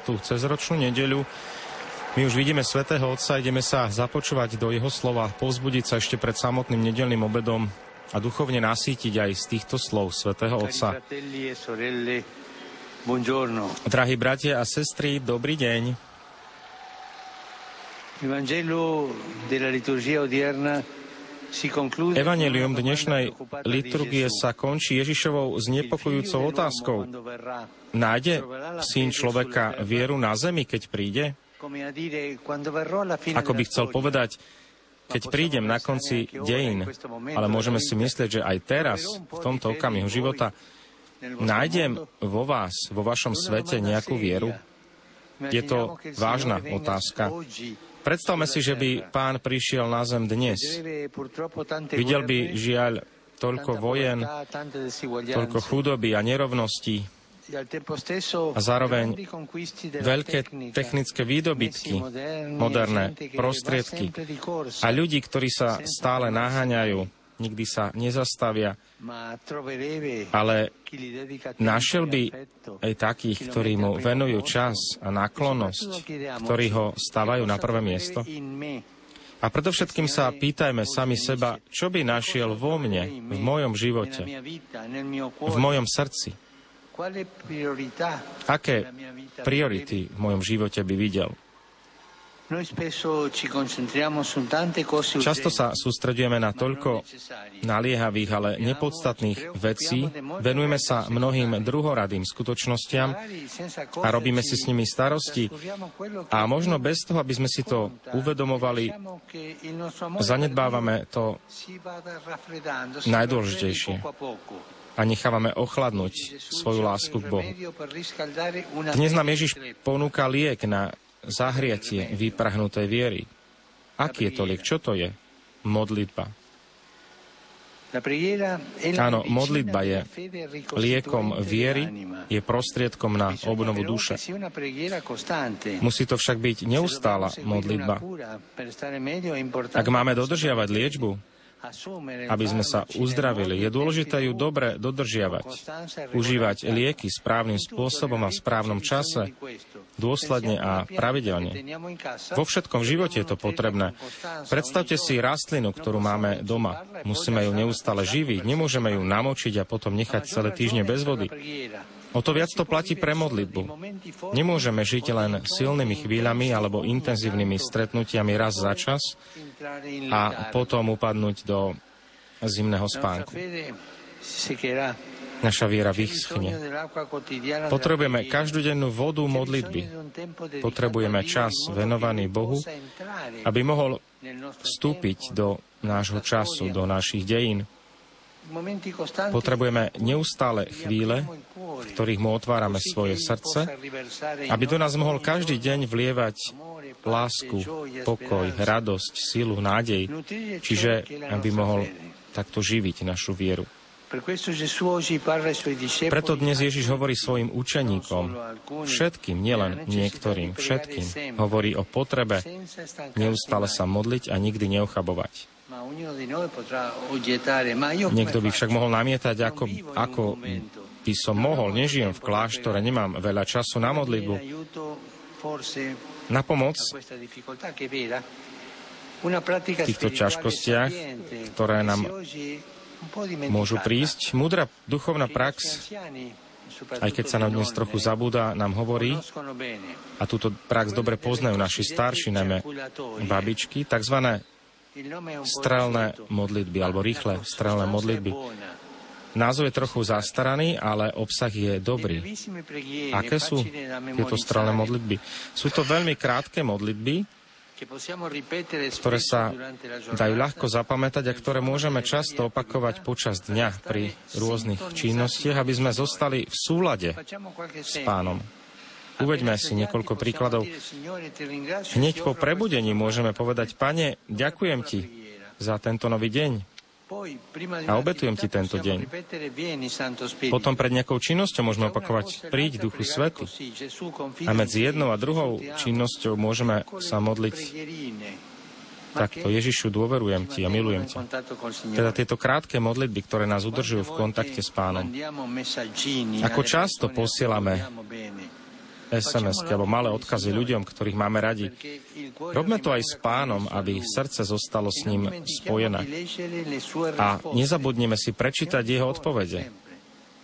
cezročnú nedeľu. My už vidíme svätého Otca, ideme sa započúvať do jeho slova, povzbudiť sa ešte pred samotným nedelným obedom a duchovne nasítiť aj z týchto slov svätého Otca. Drahí bratia a sestry, dobrý deň. Evangelium dnešnej liturgie sa končí Ježišovou znepokojúcou otázkou. Nájde syn človeka vieru na zemi, keď príde? Ako by chcel povedať, keď prídem na konci dejín, ale môžeme si myslieť, že aj teraz, v tomto okamihu života, nájdem vo vás, vo vašom svete nejakú vieru? Je to vážna otázka. Predstavme si, že by pán prišiel na zem dnes. Videl by žiaľ toľko vojen, toľko chudoby a nerovností, a zároveň veľké technické výdobytky, moderné prostriedky a ľudí, ktorí sa stále naháňajú, nikdy sa nezastavia, ale našiel by aj takých, ktorí mu venujú čas a náklonnosť, ktorí ho stávajú na prvé miesto. A predovšetkým sa pýtajme sami seba, čo by našiel vo mne, v mojom živote, v mojom srdci. Aké priority v mojom živote by videl? Často sa sústredujeme na toľko naliehavých, ale nepodstatných vecí, venujeme sa mnohým druhoradým skutočnostiam a robíme si s nimi starosti. a možno bez toho, aby sme si to uvedomovali, zanedbávame to najdôležitejšie a nechávame ochladnúť svoju lásku k Bohu. Dnes nám Ježiš ponúka liek na zahriatie vyprahnutej viery. Aký je to? Čo to je? Modlitba. Áno, modlitba je liekom viery, je prostriedkom na obnovu duše. Musí to však byť neustála modlitba. Ak máme dodržiavať liečbu, aby sme sa uzdravili. Je dôležité ju dobre dodržiavať, užívať lieky správnym spôsobom a v správnom čase, dôsledne a pravidelne. Vo všetkom živote je to potrebné. Predstavte si rastlinu, ktorú máme doma. Musíme ju neustále živiť, nemôžeme ju namočiť a potom nechať celé týždne bez vody. O to viac to platí pre modlitbu. Nemôžeme žiť len silnými chvíľami alebo intenzívnymi stretnutiami raz za čas a potom upadnúť do zimného spánku. Naša viera vyschne. Potrebujeme každodennú vodu modlitby. Potrebujeme čas venovaný Bohu, aby mohol vstúpiť do nášho času, do našich dejín. Potrebujeme neustále chvíle, v ktorých mu otvárame svoje srdce, aby do nás mohol každý deň vlievať lásku, pokoj, radosť, silu, nádej, čiže aby mohol takto živiť našu vieru. Preto dnes Ježiš hovorí svojim učeníkom, všetkým, nielen niektorým, všetkým, hovorí o potrebe neustále sa modliť a nikdy neochabovať. Niekto by však mohol namietať, ako, ako by som mohol, nežijem v kláštore, nemám veľa času na modlitbu. Na pomoc v týchto ťažkostiach, ktoré nám môžu prísť, múdra duchovná prax aj keď sa na dnes trochu zabúda, nám hovorí, a túto prax dobre poznajú naši starší, najmä babičky, tzv strelné modlitby, alebo rýchle strelné modlitby. Názov je trochu zastaraný, ale obsah je dobrý. Aké sú tieto strelné modlitby? Sú to veľmi krátke modlitby, ktoré sa dajú ľahko zapamätať a ktoré môžeme často opakovať počas dňa pri rôznych činnostiach, aby sme zostali v súlade s pánom. Uveďme si niekoľko príkladov. Hneď po prebudení môžeme povedať, Pane, ďakujem Ti za tento nový deň a obetujem Ti tento deň. Potom pred nejakou činnosťou môžeme opakovať, príď Duchu Svety. A medzi jednou a druhou činnosťou môžeme sa modliť takto, Ježišu, dôverujem Ti a milujem Ťa. Teda tieto krátke modlitby, ktoré nás udržujú v kontakte s Pánom. Ako často posielame sms alebo malé odkazy ľuďom, ktorých máme radi. Robme to aj s pánom, aby srdce zostalo s ním spojené. A nezabudneme si prečítať jeho odpovede.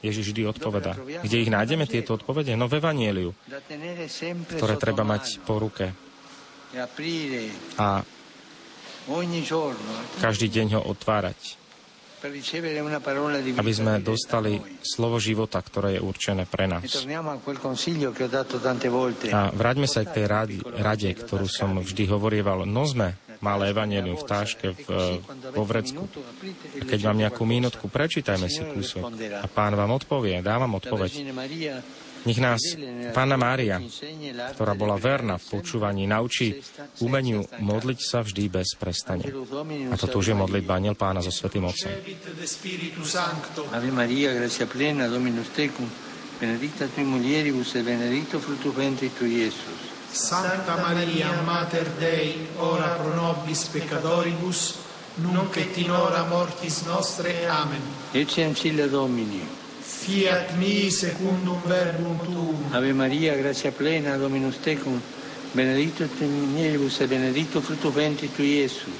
Ježiš vždy odpoveda. Kde ich nájdeme, tieto odpovede? No v Evanieliu, ktoré treba mať po ruke. A každý deň ho otvárať aby sme dostali slovo života, ktoré je určené pre nás. A vráťme sa k tej rade, rade, ktorú som vždy hovorieval. Nozme malé evanelium v táške v, vo vrecku. Keď mám nejakú minútku, prečítajme si kúsok. A pán vám odpovie, dávam odpoveď. Nech nás Pána Mária, ktorá bola verná v počúvaní, naučí umeniu modliť sa vždy bez prestania. A toto už je modlitba aniel Pána so Svetým Otcom. Ave Maria, gracia plena, Dominus tecum, benedicta tui mulieribus e benedicto frutto ventris tui, Iesus. Santa Maria, Mater Dei, ora pro nobis peccatoribus, nunc et in hora mortis nostre. Amen. Ecce ancilla Domini. Fiat mi secundum verbum tuum. Ave Maria, grazia plena, Dominus tecum, benedictus tu mulieribus e benedictus fructus ventris tui, Iesus.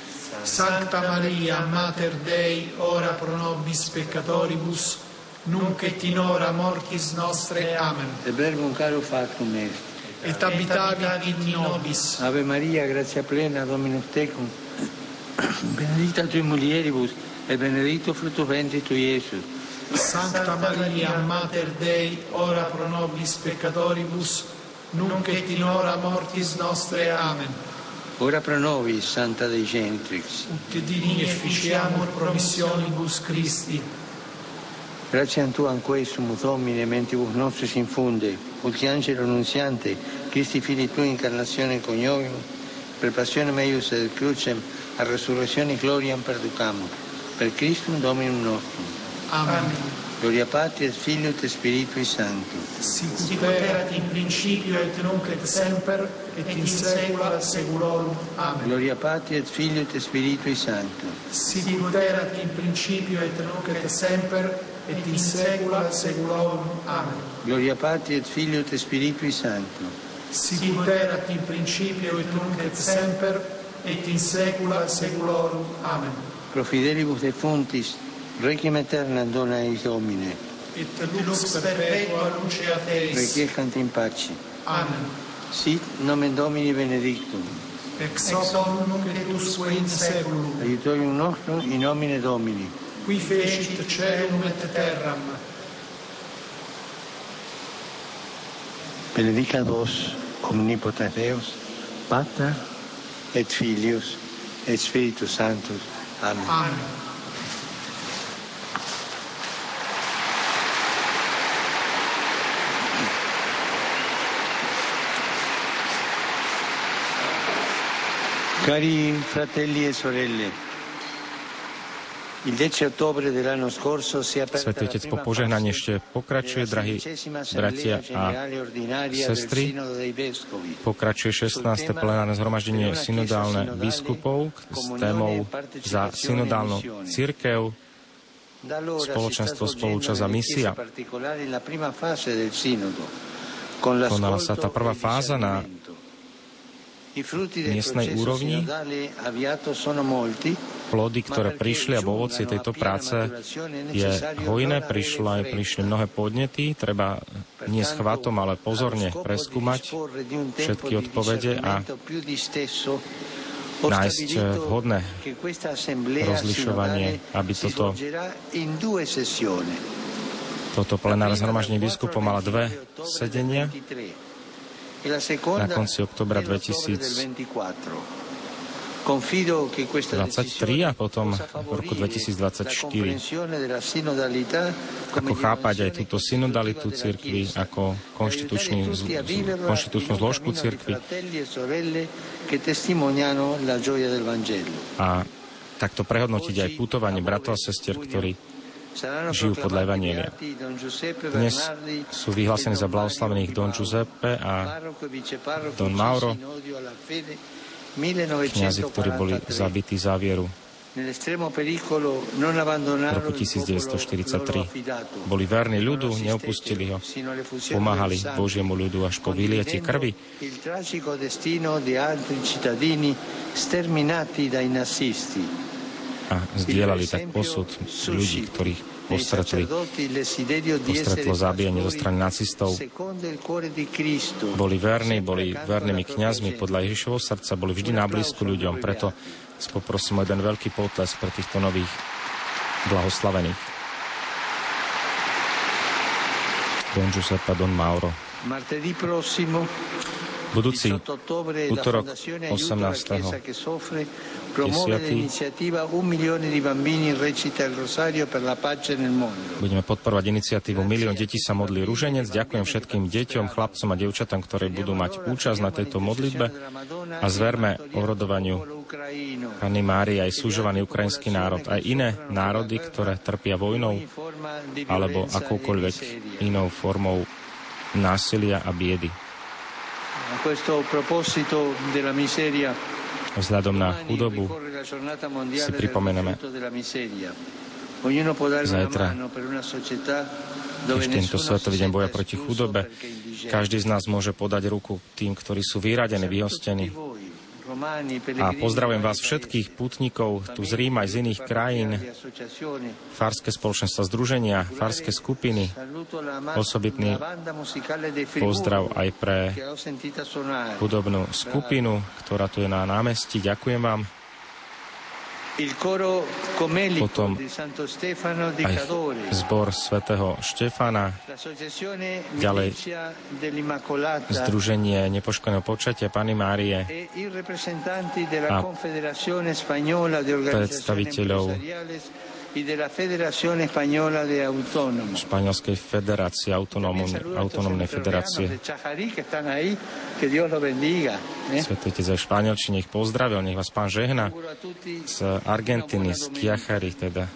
Santa Maria, Mater Dei, ora pro nobis peccatoribus, nunc et in hora mortis nostre. Amen. E verbum caro factum est. Et abitavit in nobis. Ave Maria, grazia plena, Dominus tecum, benedicta tui mulieribus e benedictus fructus ventris tui, Iesus. Santa Maria, Mater Dei, ora pro nobis peccatoribus, nunc et in hora mortis nostre. Amen. Ora pro nobis, Santa Dei Gentrix. Ut divini efficiamur promissionibus Christi. Grazie a Tu anque sumus Domine, mentibus nostris infunde, ulti angelo annunziante, Christi fili Tui incarnazione coniovim, per passione meius et crucem, a resurrezione gloriam perducamur, per Christum Dominum nostrum. Amen. Gloria Patri et Filio et Spiritui Sancto. Sic erat in principio et nunc et semper et in saecula saeculorum. Amen. Gloria Patri et Filio et Spiritui Sancto. Sic erat in principio et nunc et semper et in saecula saeculorum. Amen. Gloria Patri et Filio et Spiritui Sancto. Sicut erat in principio et nunc et semper et in saecula saeculorum. Amen. Pro fidelibus defunctis requiem aeterna dona eis Domine. Et lux perpetua lucea teis. Requiescant in pace. Amen. Sit nomen Domini benedictum. Ex hoc nunc et usque in saeculum. Aiutorium nostrum in nomine Domini. Qui fecit celum et terram. Benedicat vos, omnipotens Deus, Pater et Filius et Spiritus Sanctus. Amen. Amen. Cari fratelli e sorelle, Svetý Otec po požehnaní ešte pokračuje, drahí bratia a sestry. Pokračuje 16. plenárne zhromaždenie synodálne biskupov s témou za synodálnu církev, spoločenstvo, spolúčasť a misia. Konala sa tá prvá fáza na miestnej úrovni. Plody, ktoré prišli a ovocie tejto práce je hojné, prišlo, prišli mnohé podnety, treba nie s chvatom, ale pozorne preskúmať všetky odpovede a nájsť vhodné rozlišovanie, aby toto toto plenárne zhromaždenie biskupov mala dve sedenia. Na konci oktobra 2023 a potom v roku 2024. Ako chápať aj túto synodalitu cirkvi ako konštitučnú zložku cirkvi. a takto prehodnotiť aj putovanie bratov a sestier, ktorí žijú podľa Evanielia. Dnes sú vyhlásení za blahoslavených Don Giuseppe a Don Mauro, kniazy, ktorí boli zabití za vieru. V roku 1943 boli verní ľudu, neopustili ho, pomáhali Božiemu ľudu až po vyliatie krvi. A zdieľali tak posud ľudí, ktorých postretli, postretlo zabíjanie zo strany nacistov. Boli verní, boli vernými kňazmi podľa Ježišovho srdca, boli vždy na blízku ľuďom. Preto poprosím o jeden veľký potles pre týchto nových blahoslavených. Don Giuseppe Don Mauro. Budúci útorok 18. je sviatý. Budeme podporovať iniciatívu Milión detí sa modlí ruženec. Ďakujem všetkým deťom, chlapcom a devčatám, ktoré budú mať účasť na tejto modlitbe a zverme orodovaniu Pani Mári aj súžovaný ukrajinský národ, aj iné národy, ktoré trpia vojnou alebo akoukoľvek inou formou násilia a biedy. Vzhľadom na chudobu si pripomeneme zajtra tiež tento svetový deň boja proti chudobe. Každý z nás môže podať ruku tým, ktorí sú vyradení, vyhostení. A pozdravujem vás všetkých putníkov tu z Rím aj z iných krajín, farské spoločenstva združenia, farské skupiny. Osobitný pozdrav aj pre hudobnú skupinu, ktorá tu je na námestí. Ďakujem vám. Potom aj zbor svätého Štefana, ďalej Združenie nepoškodeného počatia Pany Márie a predstaviteľov Španielskej federácie, autonómnej federácie. Svetý Otec aj Španielčine ich pozdravil, nech vás pán žehna z Argentíny, z Kiachary teda.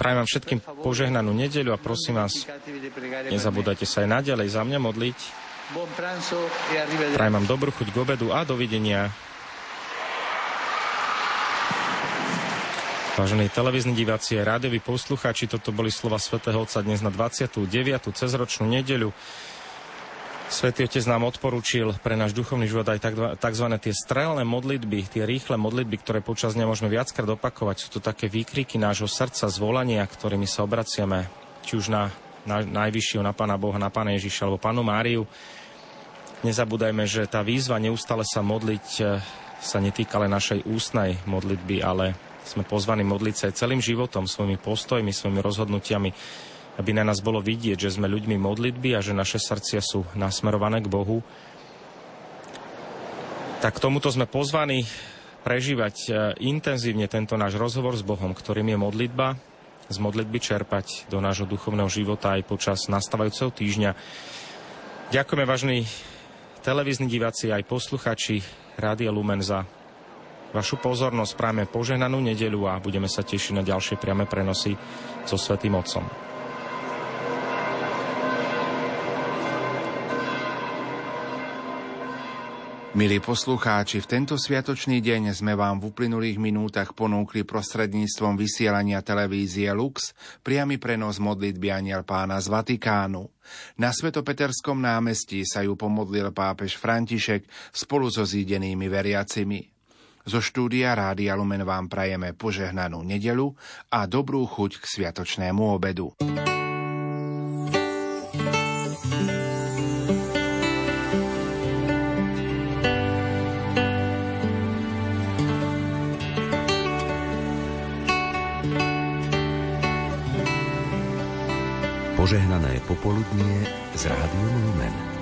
Prajem vám všetkým požehnanú nedeľu a prosím vás, nezabúdajte sa aj naďalej za mňa modliť. Prajem vám dobrú chuť k obedu a dovidenia. Vážení televízni diváci a rádioví poslucháči, toto boli slova svätého Otca dnes na 29. cezročnú nedeľu. Svetý Otec nám odporúčil pre náš duchovný život aj tzv. tie strelné modlitby, tie rýchle modlitby, ktoré počas dňa môžeme viackrát opakovať. Sú to také výkriky nášho srdca, zvolania, ktorými sa obraciame či už na, na najvyššieho, na Pána Boha, na Pána Ježiša alebo Pánu Máriu. Nezabúdajme, že tá výzva neustále sa modliť eh, sa netýka len našej ústnej modlitby, ale sme pozvaní modliť sa aj celým životom, svojimi postojmi, svojimi rozhodnutiami, aby na nás bolo vidieť, že sme ľuďmi modlitby a že naše srdcia sú nasmerované k Bohu. Tak tomuto sme pozvaní prežívať e, intenzívne tento náš rozhovor s Bohom, ktorým je modlitba, z modlitby čerpať do nášho duchovného života aj počas nastávajúceho týždňa. Ďakujeme, vážni televízni diváci aj posluchači Rádia Lumen za vašu pozornosť. Práve požehnanú nedeľu a budeme sa tešiť na ďalšie priame prenosy so Svetým Otcom. Milí poslucháči, v tento sviatočný deň sme vám v uplynulých minútach ponúkli prostredníctvom vysielania televízie Lux priamy prenos modlitby Aniel pána z Vatikánu. Na Svetopeterskom námestí sa ju pomodlil pápež František spolu so zídenými veriacimi. Zo štúdia Rádia Lumen vám prajeme požehnanú nedelu a dobrú chuť k sviatočnému obedu. Požehnané popoludnie z Rádiom Lumen.